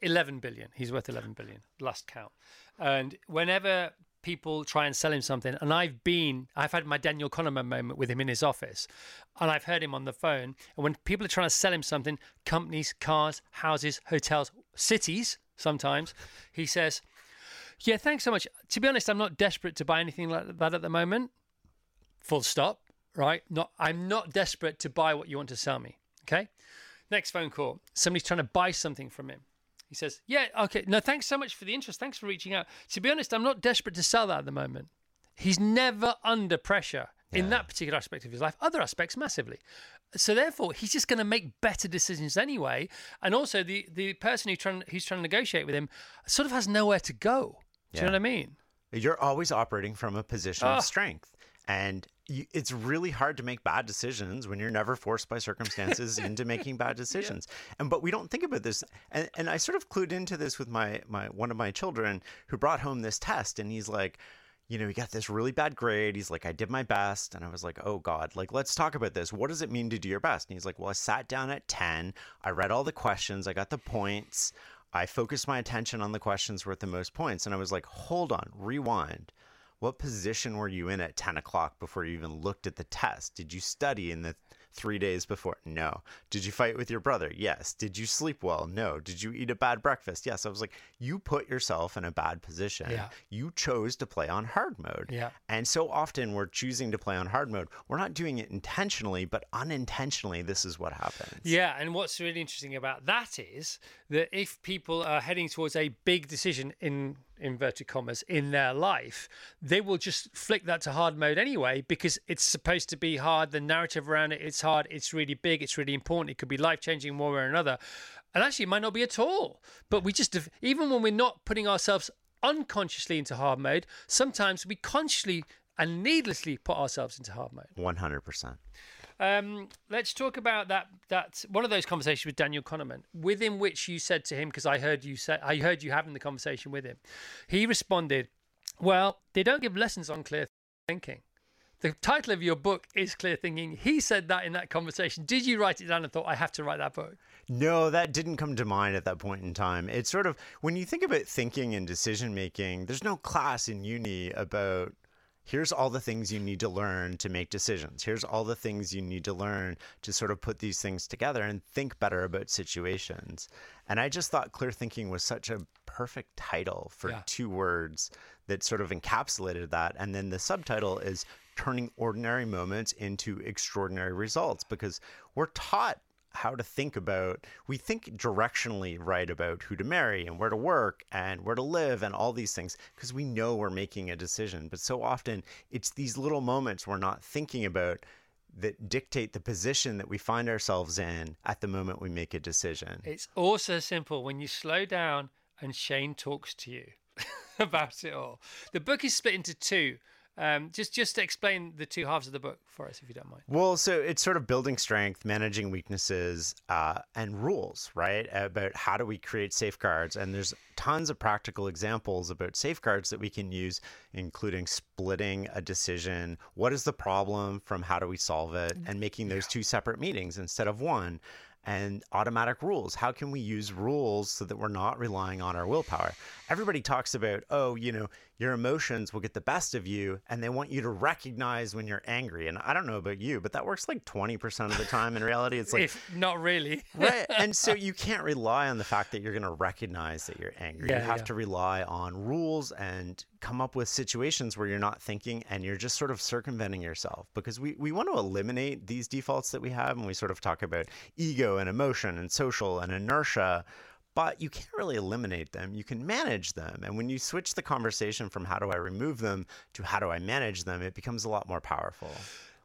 11 billion. He's worth 11 billion, last count. And whenever people try and sell him something, and I've been, I've had my Daniel Kahneman moment with him in his office, and I've heard him on the phone. And when people are trying to sell him something, companies, cars, houses, hotels, cities, sometimes, he says, yeah, thanks so much. To be honest, I'm not desperate to buy anything like that at the moment. Full stop right? Not i'm not desperate to buy what you want to sell me okay? Next phone call. Somebody's trying to buy something from him he says yeah okay no thanks so much for the interest. Thanks for reaching out. To be honest i'm not desperate to sell that at the moment. He's never under pressure in that particular aspect of his life. Other aspects massively. So therefore he's just going to make better decisions anyway. And also the the person who trying who's trying to negotiate with him sort of has nowhere to go. Do you know what I mean? You're always operating from a position Ah. of strength. And you, it's really hard to make bad decisions when you're never forced by circumstances into making bad decisions. And but we don't think about this. And, and I sort of clued into this with my my one of my children who brought home this test, and he's like, you know, he got this really bad grade. He's like, I did my best. And I was like, oh God, like, let's talk about this. What does it mean to do your best? And he's like, well, I sat down at 10. I read all the questions. I got the points. I focused my attention on the questions worth the most points. And I was like, hold on, rewind. What position were you in at 10 o'clock before you even looked at the test? Did you study in the three days before? No. Did you fight with your brother? Yes. Did you sleep well? No. Did you eat a bad breakfast? Yes. I was like, you put yourself in a bad position. Yeah. You chose to play on hard mode. Yeah. And so often we're choosing to play on hard mode. We're not doing it intentionally, but unintentionally, this is what happens. Yeah, and what's really interesting about that is that if people are heading towards a big decision in inverted commas in their life, they will just flick that to hard mode anyway because it's supposed to be hard. The narrative around it, it's hard, it's really big, it's really important. It could be life changing one way or another. And actually, it might not be at all. But we just, even when we're not putting ourselves unconsciously into hard mode, sometimes we consciously and needlessly put ourselves into hard mode. 100%. Um, let's talk about that. That one of those conversations with Daniel Kahneman, within which you said to him, because I heard you say, I heard you having the conversation with him. He responded, "Well, they don't give lessons on clear thinking." The title of your book is Clear Thinking. He said that in that conversation. Did you write it down and thought, I have to write that book? No, that didn't come to mind at that point in time. It's sort of when you think about thinking and decision making, there's no class in uni about here's all the things you need to learn to make decisions. Here's all the things you need to learn to sort of put these things together and think better about situations. And I just thought clear thinking was such a perfect title for Yeah. two words that sort of encapsulated that. And then the subtitle is turning ordinary moments into extraordinary results because we're taught how to think about we think directionally right about who to marry and where to work and where to live and all these things because we know we're making a decision but so often it's these little moments we're not thinking about that dictate the position that we find ourselves in at the moment we make a decision It's also simple when you slow down and Shane talks to you about it all. The book is split into two. Um, just just to explain the two halves of the book for us, if you don't mind. Well, so it's sort of building strength, managing weaknesses, uh, and rules, right? About how do we create safeguards. And there's tons of practical examples about safeguards that we can use, including splitting a decision. What is the problem from how do we solve it? And making those two separate meetings instead of one. And automatic rules. How can we use rules so that we're not relying on our willpower? Everybody talks about, oh, you know, your emotions will get the best of you and they want you to recognize when you're angry. And I don't know about you, but that works like 20% of the time. In reality, it's like, if not really. right. And so you can't rely on the fact that you're going to recognize that you're angry. Yeah, you have yeah. to rely on rules and come up with situations where you're not thinking and you're just sort of circumventing yourself because we, we want to eliminate these defaults that we have. And we sort of talk about ego and emotion and social and inertia. But you can't really eliminate them. You can manage them. And when you switch the conversation from how do I remove them to how do I manage them, it becomes a lot more powerful.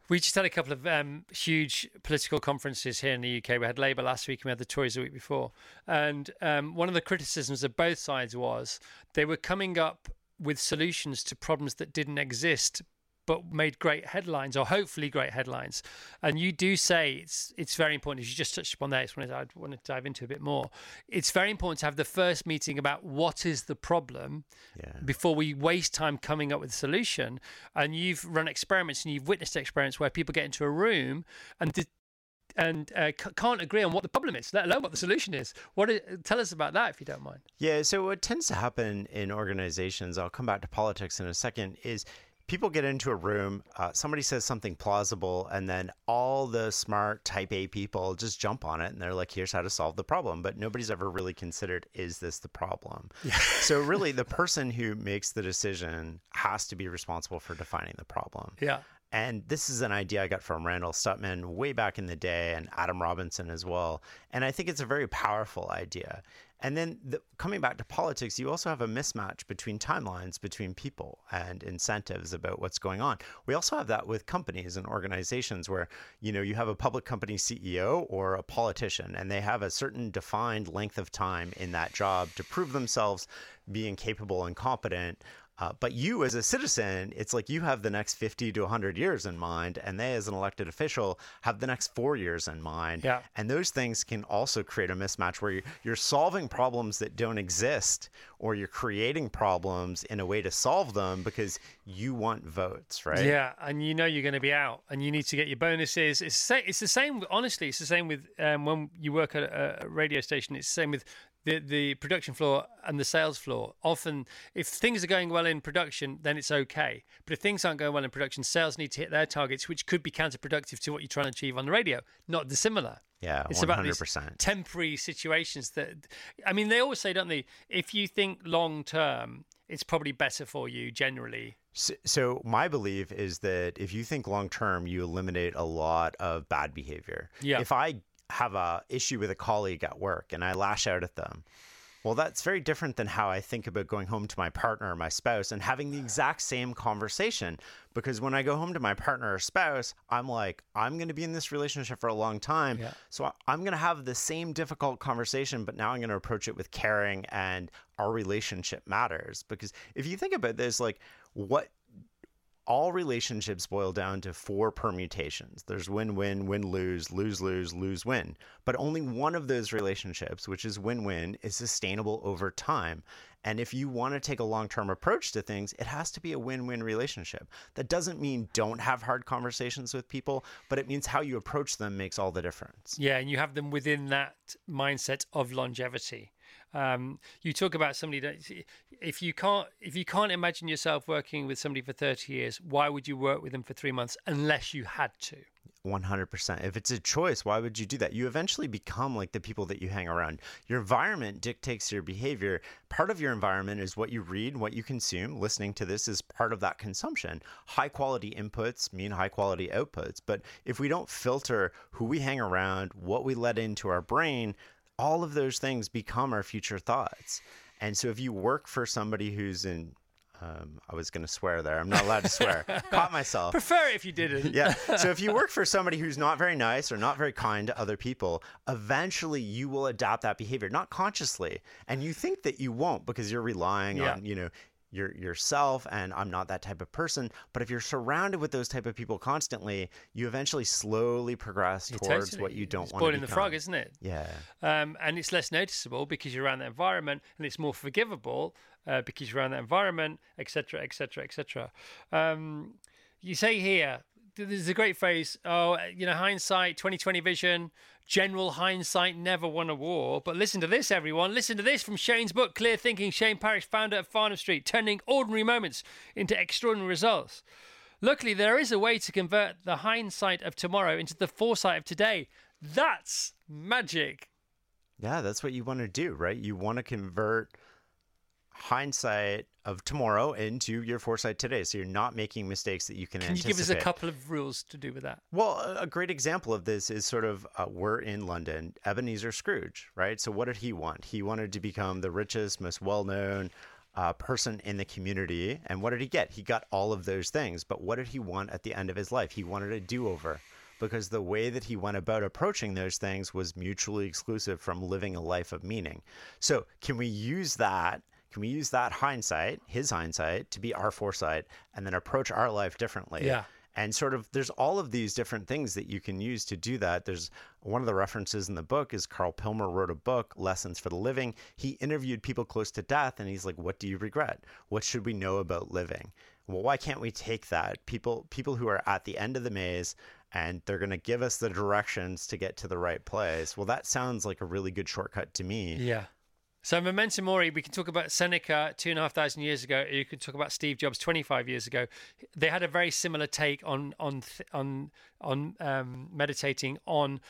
We just had a couple of um, huge political conferences here in the UK. We had Labour last week and we had the Tories the week before. And um, one of the criticisms of both sides was they were coming up with solutions to problems that didn't exist but made great headlines or hopefully great headlines. And you do say it's it's very important, as you just touched upon there, it's one I want to dive into a bit more. It's very important to have the first meeting about what is the problem before we waste time coming up with a solution. And you've run experiments and you've witnessed experiments where people get into a room and and uh, c- can't agree on what the problem is, let alone what the solution is. What? tell us about that, if you don't mind. Yeah, so what tends to happen in organizations, I'll come back to politics in a second, is people get into a room, uh, somebody says something plausible, and then all the smart type A people just jump on it and they're like, here's how to solve the problem. But nobody's ever really considered, is this the problem? so, really, the person who makes the decision has to be responsible for defining the problem. Yeah. And this is an idea I got from Randall Stutman way back in the day and Adam Robinson as well. And I think it's a very powerful idea. And then the, coming back to politics, you also have a mismatch between timelines between people and incentives about what's going on. We also have that with companies and organizations where, you know, you have a public company CEO or a politician and they have a certain defined length of time in that job to prove themselves being capable and competent uh, but you, as a citizen, it's like you have the next 50 to 100 years in mind, and they, as an elected official, have the next four years in mind. Yeah. And those things can also create a mismatch where you're solving problems that don't exist, or you're creating problems in a way to solve them because you want votes, right? Yeah, and you know you're going to be out, and you need to get your bonuses. It's it's the same. Honestly, it's the same with um, when you work at a, a radio station. It's the same with the the production floor and the sales floor. Often, if things are going well in production, then it's okay. But if things aren't going well in production, sales need to hit their targets, which could be counterproductive to what you're trying to achieve on the radio. Not dissimilar. Yeah, It's 100%. about these temporary situations that, I mean, they always say, don't they? If you think long term, it's probably better for you generally. So, so my belief is that if you think long term, you eliminate a lot of bad behavior. Yeah. If I have a issue with a colleague at work and I lash out at them, well, that's very different than how I think about going home to my partner or my spouse and having the exact same conversation. Because when I go home to my partner or spouse, I'm like, I'm going to be in this relationship for a long time. Yeah. So I'm going to have the same difficult conversation, but now I'm going to approach it with caring and our relationship matters. Because if you think about this, like, what all relationships boil down to four permutations. There's win win, win lose, lose lose, lose win. But only one of those relationships, which is win win, is sustainable over time. And if you want to take a long term approach to things, it has to be a win win relationship. That doesn't mean don't have hard conversations with people, but it means how you approach them makes all the difference. Yeah, and you have them within that mindset of longevity. Um, you talk about somebody that if you can't if you can't imagine yourself working with somebody for 30 years, why would you work with them for three months unless you had to? 100%. If it's a choice, why would you do that? You eventually become like the people that you hang around. Your environment dictates your behavior. Part of your environment is what you read, what you consume. Listening to this is part of that consumption. High quality inputs mean high quality outputs. But if we don't filter who we hang around, what we let into our brain, all of those things become our future thoughts. And so if you work for somebody who's in um, I was going to swear there. I'm not allowed to swear. Caught myself. Prefer it if you didn't. yeah. So if you work for somebody who's not very nice or not very kind to other people, eventually you will adopt that behavior, not consciously. And you think that you won't because you're relying Yeah. on, you know, your yourself and I'm not that type of person. But if you're surrounded with those type of people constantly, you eventually slowly progress Yeah, towards totally. what you don't want to boiling the frog, isn't it? Yeah. Um, and it's less noticeable because you're around that environment, and it's more forgivable uh, because you're around that environment, etc., etc., etc. Um, You say here, th- there's a great phrase. Oh, you know, hindsight, 2020 vision. General hindsight never won a war. But listen to this, everyone. Listen to this from Shane's book, Clear Thinking. Shane Parrish, founder of Farnam Street, turning ordinary moments into extraordinary results. Luckily, there is a way to convert the hindsight of tomorrow into the foresight of today. That's magic. Yeah, that's what you want to do, right? You want to convert hindsight of tomorrow into your foresight today. So you're not making mistakes that you can, Can you anticipate. give us a couple of rules to do with that? Well, a- a great example of this is sort of uh, we're in London, Ebenezer Scrooge, right? So what did he want? He wanted to become the richest, most well-known uh, person in the community, and what did he get? He got all of those things. But what did he want at the end of his life? He wanted a do-over. Because the way that he went about approaching those things was mutually exclusive from living a life of meaning. So, can we use that can we use that hindsight, his hindsight, to be our foresight and then approach our life differently? Yeah. And sort of there's all of these different things that you can use to do that. There's one of the references in the book is Karl Pillemer wrote a book, Lessons for the Living. He interviewed people close to death and he's like, What do you regret? What should we know about living? Well, why can't we take that? People people who are at the end of the maze and they're gonna give us the directions to get to the right place. Well, that sounds like a really good shortcut to me. Yeah. So memento mori, we can talk about Seneca two and a half thousand years ago. You can talk about Steve Jobs twenty five years ago. They had a very similar take on on on on um, meditating on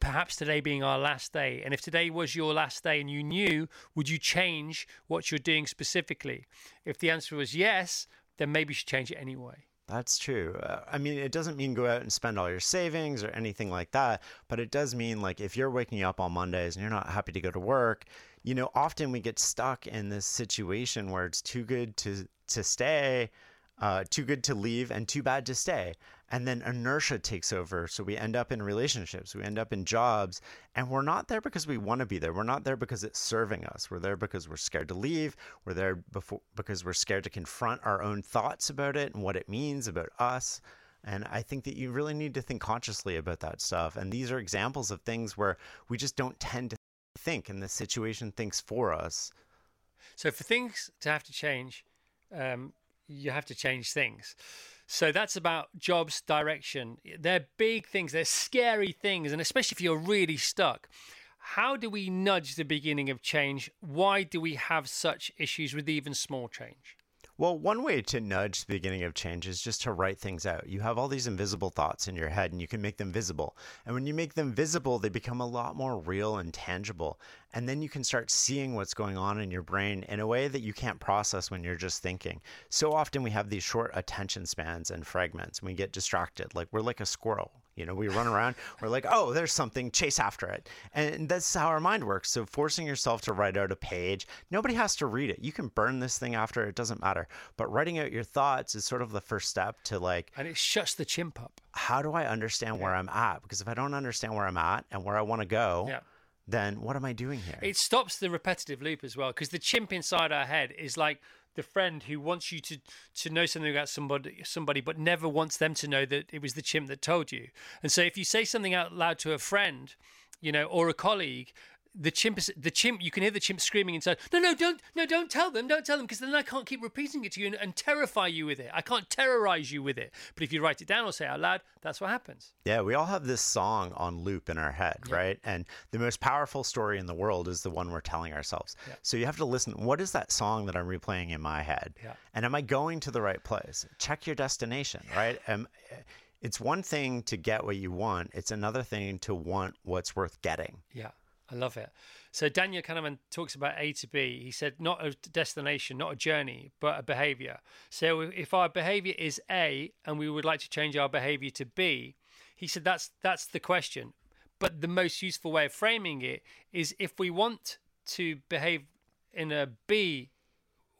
perhaps today being our last day. And if today was your last day and you knew, would you change what you're doing specifically? If the answer was yes, then maybe you should change it anyway. That's true. Uh, I mean, it doesn't mean go out and spend all your savings or anything like that, but it does mean like if you're waking up on Mondays and you're not happy to go to work, you know, often we get stuck in this situation where it's too good to to stay, uh, too good to leave, and too bad to stay. And then inertia takes over. So we end up in relationships, we end up in jobs, and we're not there because we want to be there. We're not there because it's serving us. We're there because we're scared to leave. We're there before, because we're scared to confront our own thoughts about it and what it means about us. And I think that you really need to think consciously about that stuff. And these are examples of things where we just don't tend to think, and the situation thinks for us. So for things to have to change, um, you have to change things. So that's about jobs direction. They're big things, they're scary things, and especially if you're really stuck. How do we nudge the beginning of change? Why do we have such issues with even small change? Well, one way to nudge the beginning of change is just to write things out. You have all these invisible thoughts in your head and you can make them visible. And when you make them visible, they become a lot more real and tangible. And then you can start seeing what's going on in your brain in a way that you can't process when you're just thinking. So often we have these short attention spans and fragments and we get distracted. Like we're like a squirrel. You know, we run around, we're like, oh, there's something, chase after it. And that's how our mind works. So forcing yourself to write out a page, nobody has to read it. You can burn this thing after, it doesn't matter. But writing out your thoughts is sort of the first step to like. And it shuts the chimp up. How do I understand where I'm at? Because if I don't understand where I'm at and where I want to go, Yeah. then what am I doing here? It stops the repetitive loop as well because the chimp inside our head is like the friend who wants you to to know something about somebody somebody but never wants them to know that it was the chimp that told you. And so if you say something out loud to a friend, you know, or a colleague, the chimp is the chimp you can hear the chimp screaming inside no no don't no don't tell them don't tell them because then i can't keep repeating it to you and, and terrify you with it i can't terrorize you with it but if you write it down or say it out loud that's what happens Yeah, we all have this song on loop in our head, right? And the most powerful story in the world is the one we're telling ourselves. Yeah. So you have to listen. What is that song that I'm replaying in my head? Yeah. And am I going to the right place? Check your destination, right? Um, it's one thing to get what you want. It's another thing to want what's worth getting. Yeah, I love it. So Daniel Kahneman talks about A to B. He said not a destination, not a journey, but a behavior. So if our behavior is A and we would like to change our behavior to B, he said that's that's the question. But the most useful way of framing it is if we want to behave in a B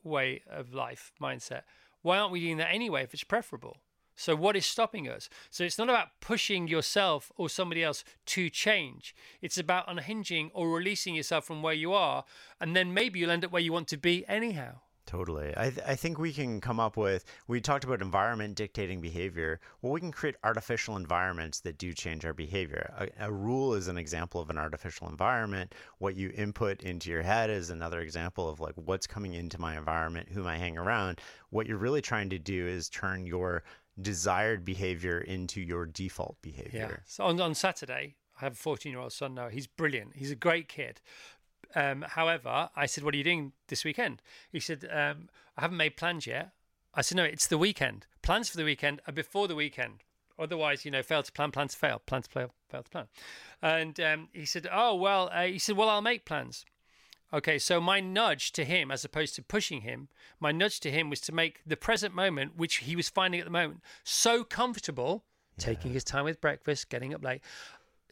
way of life mindset, why aren't we doing that anyway if it's preferable? So, what is stopping us? So, it's not about pushing yourself or somebody else to change. It's about unhinging or releasing yourself from where you are. And then maybe you'll end up where you want to be anyhow. Totally. I, th- I think we can come up with, we talked about environment dictating behavior. Well, we can create artificial environments that do change our behavior. A, a rule is an example of an artificial environment. What you input into your head is another example of like what's coming into my environment, who am I hanging around. What you're really trying to do is turn your desired behavior into your default behavior. Yeah. So, on, on Saturday, I have a 14 year old son now. He's brilliant. He's a great kid. Um, however, I said, What are you doing this weekend? He said, um, I haven't made plans yet. I said, No, it's the weekend. Plans for the weekend are before the weekend. Otherwise, you know, fail to plan, plans fail, plans fail, fail to plan. And um, he said, Oh, well, uh, he said, Well, I'll make plans. Okay, so my nudge to him, as opposed to pushing him, my nudge to him was to make the present moment, which he was finding at the moment, so comfortable, taking his time with breakfast, getting up late,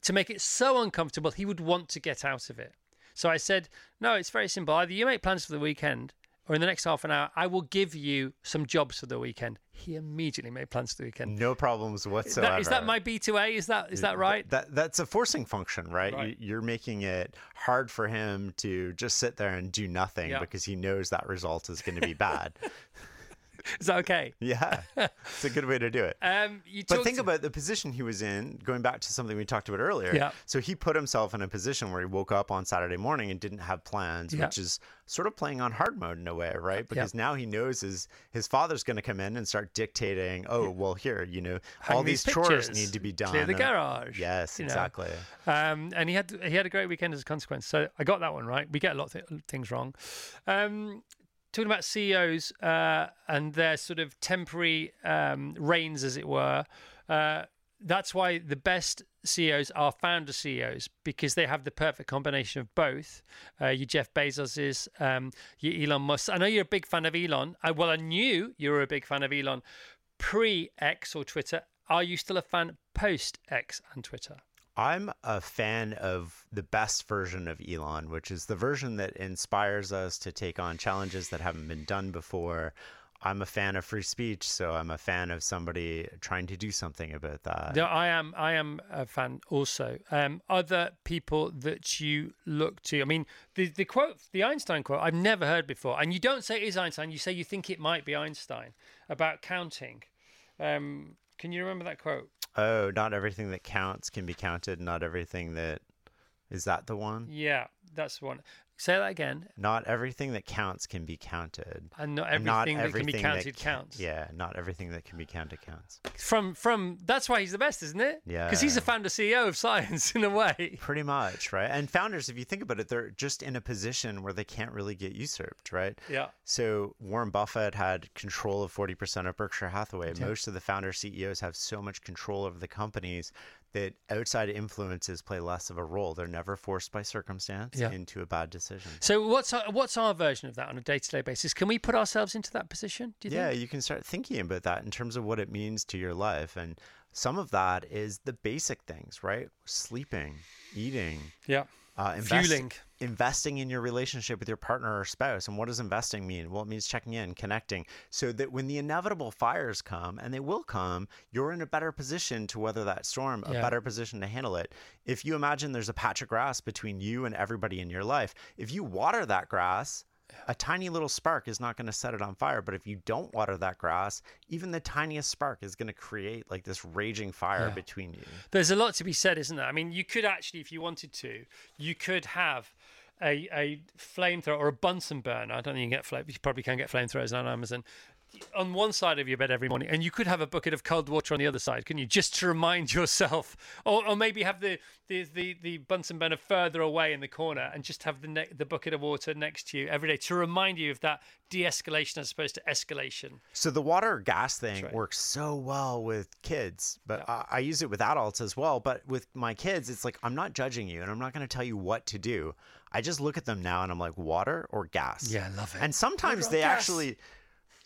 to make it so uncomfortable, he would want to get out of it. So I said, no, it's very simple. Either you make plans for the weekend, or in the next half an hour, I will give you some jobs for the weekend. He immediately made plans for the weekend. No problems Is whatsoever. that, is that my B2A? Is that is that right? That that's a forcing function, right? Right. You, you're making it hard for him to just sit there and do nothing Yeah. because he knows that result is going to be bad. Is that okay? yeah, it's a good way to do it. Um, you But think about the position he was in, going back to something we talked about earlier. Yeah. So he put himself in a position where he woke up on Saturday morning and didn't have plans, Yeah. which is sort of playing on hard mode in a way, right? Because now he knows his his father's going to come in and start dictating, oh, well, here, you know, Hang all these these chores need to be done. clear the garage, Yes, exactly. Um, and he had he had a great weekend as a consequence. So I got that one right. We get a lot of th- things wrong. Um, talking about CEOs uh, and their sort of temporary um, reigns, as it were. Uh, that's why the best CEOs are founder CEOs because they have the perfect combination of both. Uh, Jeff Bezos's, um, your Elon Musk. I know you're a big fan of Elon. I, well, I knew you were a big fan of Elon, pre X or Twitter. Are you still a fan post X and Twitter? I'm a fan of the best version of Elon, which is the version that inspires us to take on challenges that haven't been done before. I'm a fan of free speech, so I'm a fan of somebody trying to do something about that. No, I am. I am a fan also. Um, other people that you look to. I mean, the the quote, the Einstein quote, I've never heard before. And you don't say it is Einstein. You say you think it might be Einstein about counting. Um, can you remember that quote? Oh, not everything that counts can be counted. Not everything that is that the one? Yeah, that's the one. Say that again. Not everything that counts can be counted. Uh, and not everything that can be counted counts. Yeah, not everything that can be counted counts. From from that's why he's the best, isn't it? Yeah. Because he's a founder CEO of science in a way. Pretty much, right? And founders, if you think about it, they're just in a position where they can't really get usurped, right? Yeah. So Warren Buffett had control of 40% of Berkshire Hathaway. Yeah. Most of the founder CEOs have so much control over the companies that outside influences play less of a role. They're never forced by circumstance Yeah. into a bad decision. So what's our, what's our version of that on a day to day basis? Can we put ourselves into that position? Do you yeah, think? you can start thinking about that in terms of what it means to your life. And some of that is the basic things, right? Sleeping, eating. Yeah. Uh, Fueling. Investing in your relationship with your partner or spouse. And what does investing mean? Well, it means checking in, connecting, so that when the inevitable fires come, and they will come, you're in a better position to weather that storm, a better position to handle it. If you imagine there's a patch of grass between you and everybody in your life, if you water that grass, a tiny little spark is not going to set it on fire. But if you don't water that grass, even the tiniest spark is going to create like this raging fire Yeah. between you. There's a lot to be said, isn't there? I mean, you could actually, if you wanted to, you could have a, a flamethrower or a Bunsen burner. I don't think you can get flame. You probably can get flamethrowers on Amazon. On one side of your bed every morning, and you could have a bucket of cold water on the other side, couldn't you? Just to remind yourself, or, or maybe have the, the, the, the Bunsen burner further away in the corner, and just have the ne- the bucket of water next to you every day to remind you of that de-escalation as opposed to escalation. So the water or gas thing works so well with kids, but I, I use it with adults as well. But with my kids, it's like I'm not judging you, and I'm not going to tell you what to do. I just look at them now, and I'm like, water or gas. Yeah, I love it. And sometimes they gas. actually.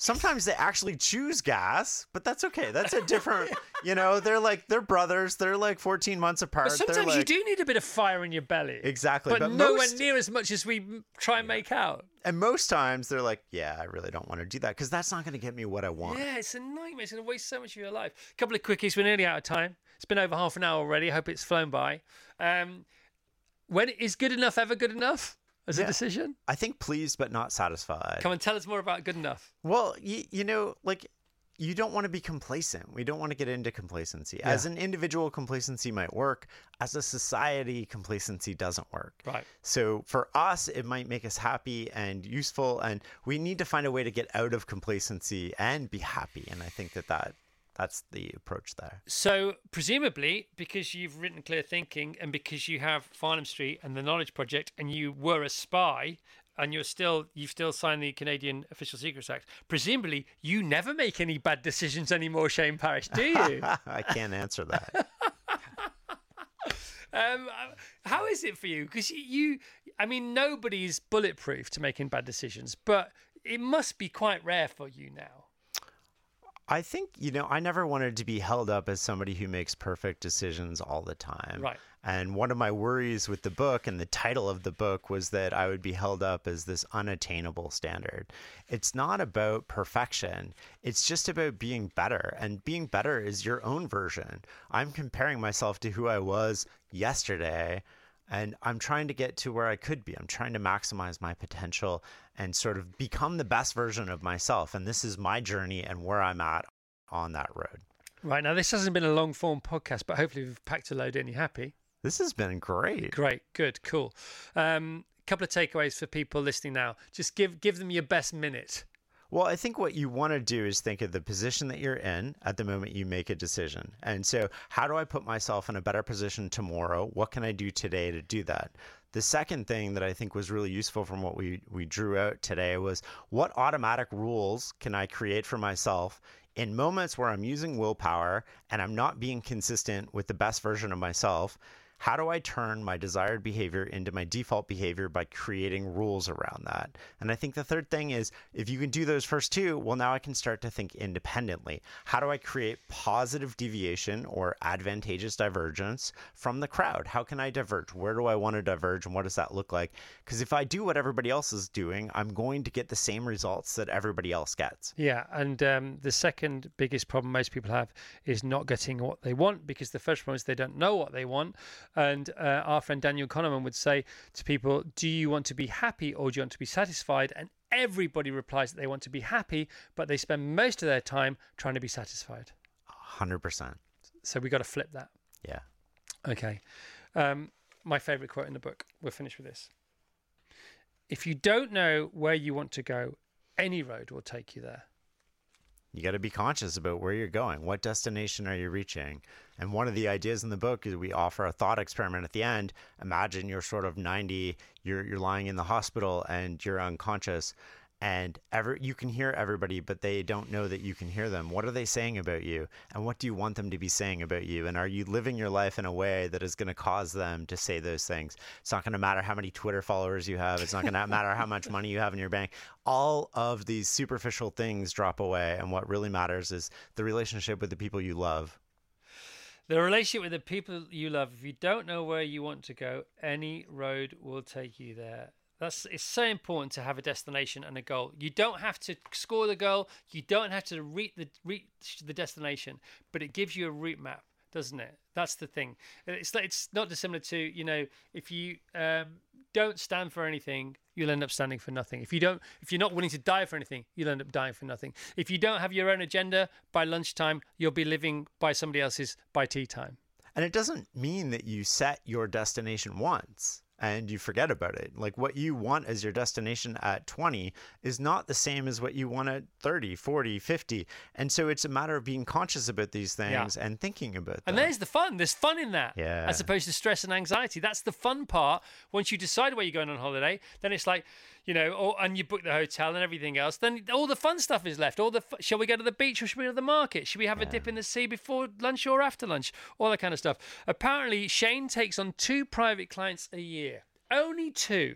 Sometimes they actually choose gas, but that's okay. That's a different, you know, they're like, they're brothers. They're like 14 months apart. But sometimes you do need a bit of fire in your belly. Exactly. But, but nowhere most- near as much as we try and make out. And most times they're like, yeah, I really don't want to do that because that's not going to get me what I want. Yeah, it's a nightmare. It's going to waste so much of your life. A couple of quickies. We're nearly out of time. It's been over half an hour already. I hope it's flown by. Um, when is good enough ever good enough as a decision? I think pleased but not satisfied. Come on, tell us more about good enough. Well, you, you know, like you don't want to be complacent. We don't want to get into complacency. As an individual, complacency might work. As a society, complacency doesn't work. Right. So for us, it might make us happy and useful, and we need to find a way to get out of complacency and be happy. And I think that, that that's the approach there. So, presumably, because you've written Clear Thinking and because you have Farnam Street and the Knowledge Project and you were a spy and you're still you've still signed the Canadian Official Secrets Act, presumably you never make any bad decisions anymore, Shane Parrish, do you? I can't answer that. Um, how is it for you? Because you, I mean, nobody's bulletproof to making bad decisions, but it must be quite rare for you now. I think, you know, I never wanted to be held up as somebody who makes perfect decisions all the time. Right. And one of my worries with the book and the title of the book was that I would be held up as this unattainable standard. It's not about perfection, it's just about being better. And being better is your own version. I'm comparing myself to who I was yesterday. And I'm trying to get to where I could be. I'm trying to maximize my potential and sort of become the best version of myself. And this is my journey and where I'm at on that road. Right now, this hasn't been a long form podcast, but hopefully we've packed a load in. You happy? This has been great. Great, good, cool. Um, couple of takeaways for people listening now. Just give give them your best minute. Well, I think what you want to do is think of the position that you're in at the moment you make a decision. And so, how do I put myself in a better position tomorrow? What can I do today to do that? The second thing that I think was really useful from what we, we drew out today was what automatic rules can I create for myself in moments where I'm using willpower and I'm not being consistent with the best version of myself? How do I turn my desired behavior into my default behavior by creating rules around that? And I think the third thing is if you can do those first two, well, now I can start to think independently. How do I create positive deviation or advantageous divergence from the crowd? How can I diverge? Where do I want to diverge and what does that look like? Because if I do what everybody else is doing, I'm going to get the same results that everybody else gets. Yeah, and um, the second biggest problem most people have is not getting what they want because the first problem is they don't know what they want. And uh, our friend Daniel Kahneman would say to people, Do you want to be happy or do you want to be satisfied? And everybody replies that they want to be happy, but they spend most of their time trying to be satisfied. 100%. So we got to flip that. Yeah. Okay. Um, my favorite quote in the book. We're finished with this. If you don't know where you want to go, any road will take you there. You got to be conscious about where you're going. What destination are you reaching? And one of the ideas in the book is we offer a thought experiment at the end. Imagine you're sort of 90, you're you're lying in the hospital and you're unconscious and ever you can hear everybody but they don't know that you can hear them. What are they saying about you? And what do you want them to be saying about you? And are you living your life in a way that is going to cause them to say those things? It's not going to matter how many twitter followers you have. It's not going to matter how much money you have in your bank. All of these superficial things drop away and what really matters is the relationship with the people you love. The relationship with the people you love, if you don't know where you want to go, any road will take you there. That's it's so important to have a destination and a goal. You don't have to score the goal, you don't have to reach the reach the destination, but it gives you a route map, doesn't it? That's the thing. It's it's not dissimilar to you know if you um, don't stand for anything, you'll end up standing for nothing. If you don't, if you're not willing to die for anything, you'll end up dying for nothing. If you don't have your own agenda by lunchtime, you'll be living by somebody else's by tea time. And it doesn't mean that you set your destination once and you forget about it. Like what you want as your destination at 20 is not the same as what you want at 30, 40, 50. And so it's a matter of being conscious about these things Yeah. and thinking about them. And there's the fun. There's fun in that. Yeah. As opposed to stress and anxiety. That's the fun part. Once you decide where you're going on holiday, then it's like, you know, or, and you book the hotel and everything else. Then all the fun stuff is left. All the fu- shall we go to the beach or should we go to the market? Should we have a dip in the sea before lunch or after lunch? All that kind of stuff. Apparently, Shane takes on two private clients a year. Only two.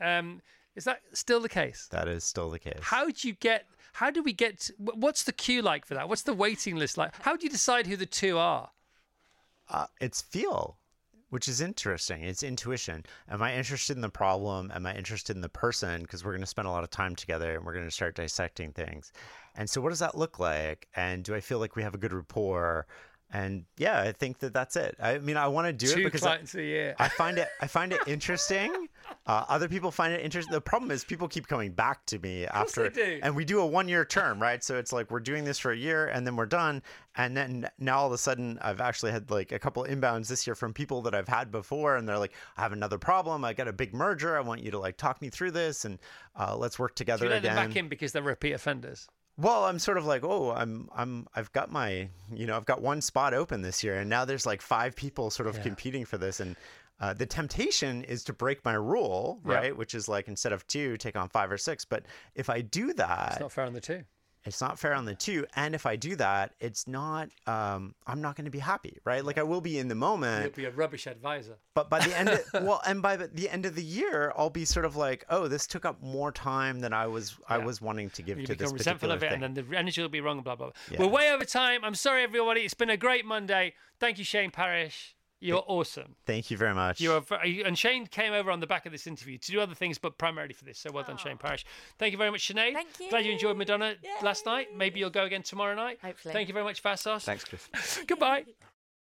Um, is that still the case? That is still the case. How do you get? How do we get? wh- What's the queue like for that? What's the waiting list like? How do you decide who the two are? Uh, it's feel, which is interesting. It's intuition. Am I interested in the problem? Am I interested in the person? Because we're going to spend a lot of time together and we're going to start dissecting things. And so, what does that look like? And do I feel like we have a good rapport? And yeah, I think that that's it. I mean, I want to do Two it because I. I find it I find it interesting. Uh, other people find it interesting. The problem is people keep coming back to me after, they do. and we do a one year term, right? So it's like we're doing this for a year, and then we're done. And then now all of a sudden, I've actually had like a couple inbounds this year from people that I've had before, and they're like, "I have another problem. I got a big merger. I want you to like talk me through this, and uh, let's work together you let again." them back in because they're repeat offenders? Well, I'm sort of like, oh, I'm, I'm, I've got my, you know, I've got one spot open this year, and now there's like five people sort of Yeah. competing for this, and uh, the temptation is to break my rule, Yeah. right? Which is like instead of two, take on five or six. But if I do that, It's not fair on the two. it's not fair on the two, and if I do that, it's not, um, I'm not going to be happy, right? Like I will be in the moment, You'll be a rubbish advisor. but by the end, of, well, and by the- end of the year, I'll be sort of like, oh, this took up more time than I was, I was wanting to give You to this become resentful of it, thing. and then the energy will be wrong. Blah blah. blah. Yeah. We're way over time. I'm sorry, everybody. It's been a great Monday. Thank you, Shane Parrish. You're awesome. Thank you very much. You are, ve- and Shane came over on the back of this interview to do other things, but primarily for this. So well done, Shane Parrish. Thank you very much, Sinead. Thank you. Glad you enjoyed Madonna last night. Maybe you'll go again tomorrow night. Hopefully. Thank you very much, Vassos. Thanks, Chris. Goodbye.